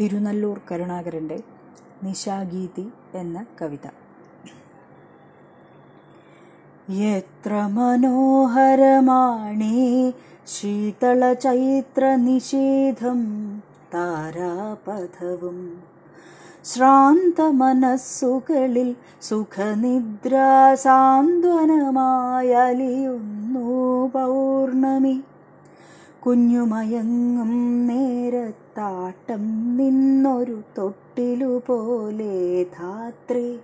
തിരുനല്ലൂർ കരുണാകരന്റെ നിശാഗീതി എന്ന കവിത. എത്ര മനോഹരമാണേ ശീതള ചൈത്ര നിഷേധം താരാപഥവും. ശ്രാന്ത മനസ്സുകളിൽ സുഖനിദ്രാ സാന്ത്വനമായലിയുന്നു പൗർണമി. കുഞ്ഞുമയങ്ങും നേരത്താട്ടം നിന്നൊരു തൊട്ടിലുപോലെ ധാത്രി.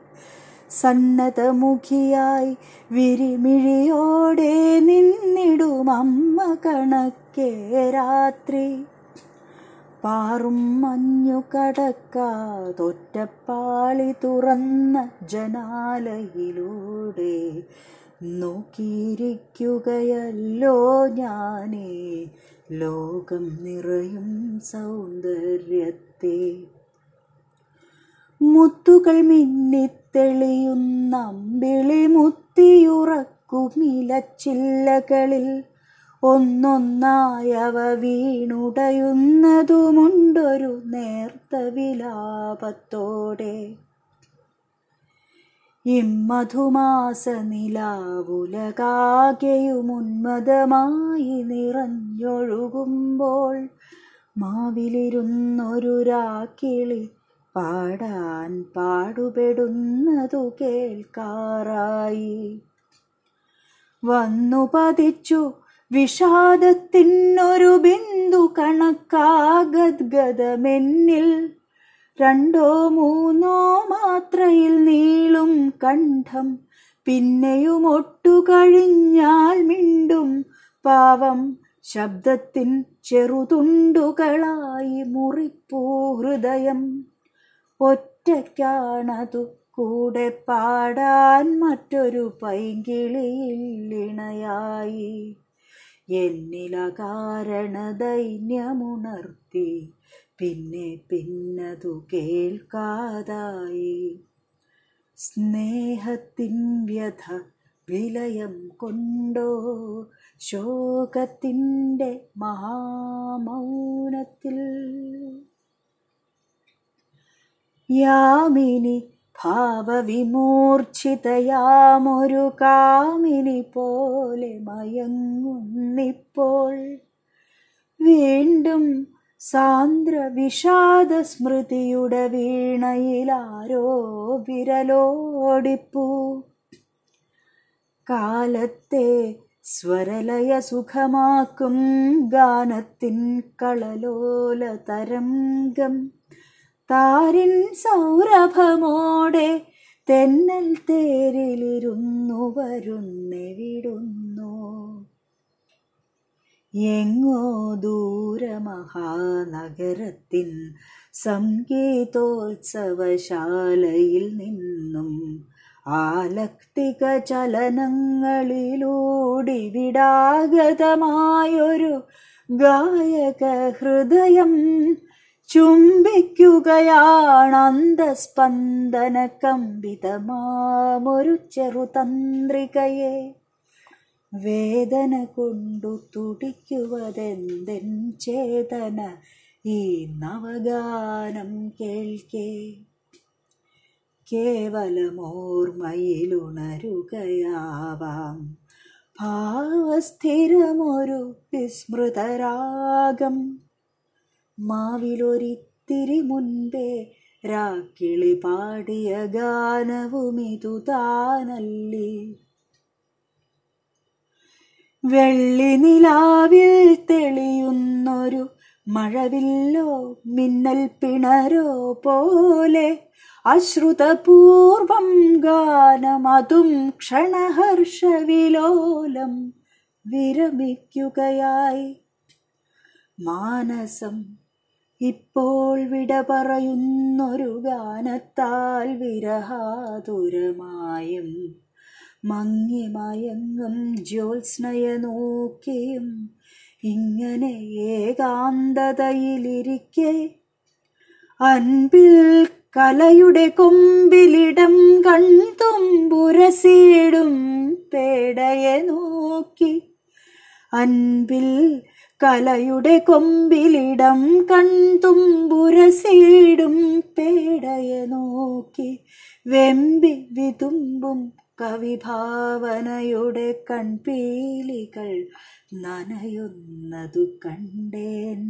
സന്നദ്ധമുഖിയായി വിരിമിഴിയോടെ നിന്നിടും അമ്മ കണക്കേ രാത്രി. പാറും മഞ്ഞു കടക്കാതൊറ്റപ്പാളി തുറന്ന ജനാലയിലൂടെ നോക്കിയിരിക്കുകയല്ലോ ഞാനേ. ലോകം നിറയും സൗന്ദര്യത്തെ. മുത്തുകൾ മിന്നിത്തെളിയുന്ന അമ്പിളി മുത്തിയുറക്കുമിലച്ചില്ലകളിൽ ഒന്നൊന്നായവ വീണുടയുന്നതുമുണ്ടൊരു നേർത്ത വിലാപത്തോടെ. ഇമ്മധുമാസ നിലാവുലകാകയുമുന്മതമായി നിറഞ്ഞൊഴുകുമ്പോൾ മാവിലിരുന്നൊരു രാക്കിളി പാടാൻ പാടുപെടുന്നതു കേൾക്കാറായി. വന്നു പതിച്ചു വിഷാദത്തിനൊരു ബിന്ദു കണക്കാഗദ്ഗതമെന്നിൽ രണ്ടോ മൂന്നോ മാത്രയിൽ നീളും കണ്ഠം. പിന്നെയും ഒട്ടു ഒട്ടുകഴിഞ്ഞാൽ മിണ്ടും പാവം. ശബ്ദത്തിൻ ചെറുതുണ്ടുകളായി മുറിപ്പൂ ഹൃദയം. ഒറ്റയ്ക്കാണതു കൂടെ പാടാൻ മറ്റൊരു പൈങ്കിളിയില്ലിണയായി എന്നില കാരണ ദൈന്യമുണർത്തി പിന്നെ പിന്നതു കേൾക്കാതായി. സ്നേഹത്തിൻ വ്യഥ വിലയം കൊണ്ടോ? ശോകത്തിന്റെ മഹാമൗനത്തിൽ യാമിനി ഭാവവിമൂർച്ഛിതയാമൊരു കാമിനി പോലെ മയങ്ങുന്നിപ്പോൾ വീണ്ടും സാന്ദ്ര വിഷാദ സ്മൃതിയുടെ വീണയിലാരോ വിരലോടിപ്പൂ. കാലത്തെ സ്വരലയ സുഖമാക്കും ഗാനത്തിൻ കളലോല തരംഗം താരിൻ സൗരഭമോടെ തെന്നൽ തേരിലിരുന്നു വരുന്നെവിടുന്നു. എങ്ങോ ദൂരമഹാനഗരത്തിൻ സംഗീതോത്സവശാലയിൽ നിന്നും ആലക്തിക ചലനങ്ങളിലൂടി വിടാഗതമായൊരു ഗായക ഹൃദയം ചുംബിക്കുകയാണ് അന്തസ്പന്ദന കമ്പിതമാമൊരു ചെറുതന്ത്രികയെ. വേദന കൊണ്ടു തുടിക്കുവതെന്തെൻ ചേതന ഈ നവഗാനം കേൾക്കേ. കേവലമോർമ്മയിലുണരുകയാവാം. ഭാവസ്ഥിരമൊരു വിസ്മൃതരാഗം. മാവിലൊരിത്തിരി മുൻപേ രാക്കിളി പാടിയ ഗാനവുമിതു താനല്ലേ. വെള്ളി നിലാവിൽ തെളിയുന്നൊരു മഴവില്ലോ മിന്നൽ പിണരോ പോലെ അശ്രുതപൂർവം ഗാനമതും ക്ഷണഹർഷവിലോലം വിരമിക്കുകയായി. മാനസം ഇപ്പോൾ വിട പറയുന്നൊരു ഗാനത്താൽ വിരഹാതുരമായും മങ്ങി മയങ്ങും ജ്യോത്സ്നയ നോക്കിയും ഇങ്ങനെ ഏകാന്തതയിലിരിക്കെ അൻപിൽ കലയുടെ കൊമ്പിലിടം കണ്ടും കൺതുമ്പുരസീടും പേടയെ നോക്കി. അൻപിൽ കലയുടെ കൊമ്പിലിടം കണ്ടും കൺതുമ്പുരസീടും പേടയെ നോക്കി. വെമ്പി വിതുമ്പും കവിഭാവനയുടെ കൺപീലികൾ നനയുന്നതു കണ്ടേൻ.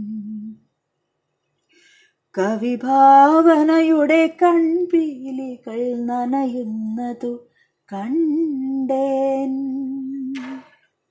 കവിഭാവനയുടെ കൺപീലികൾ നനയുന്നതു കണ്ടേൻ.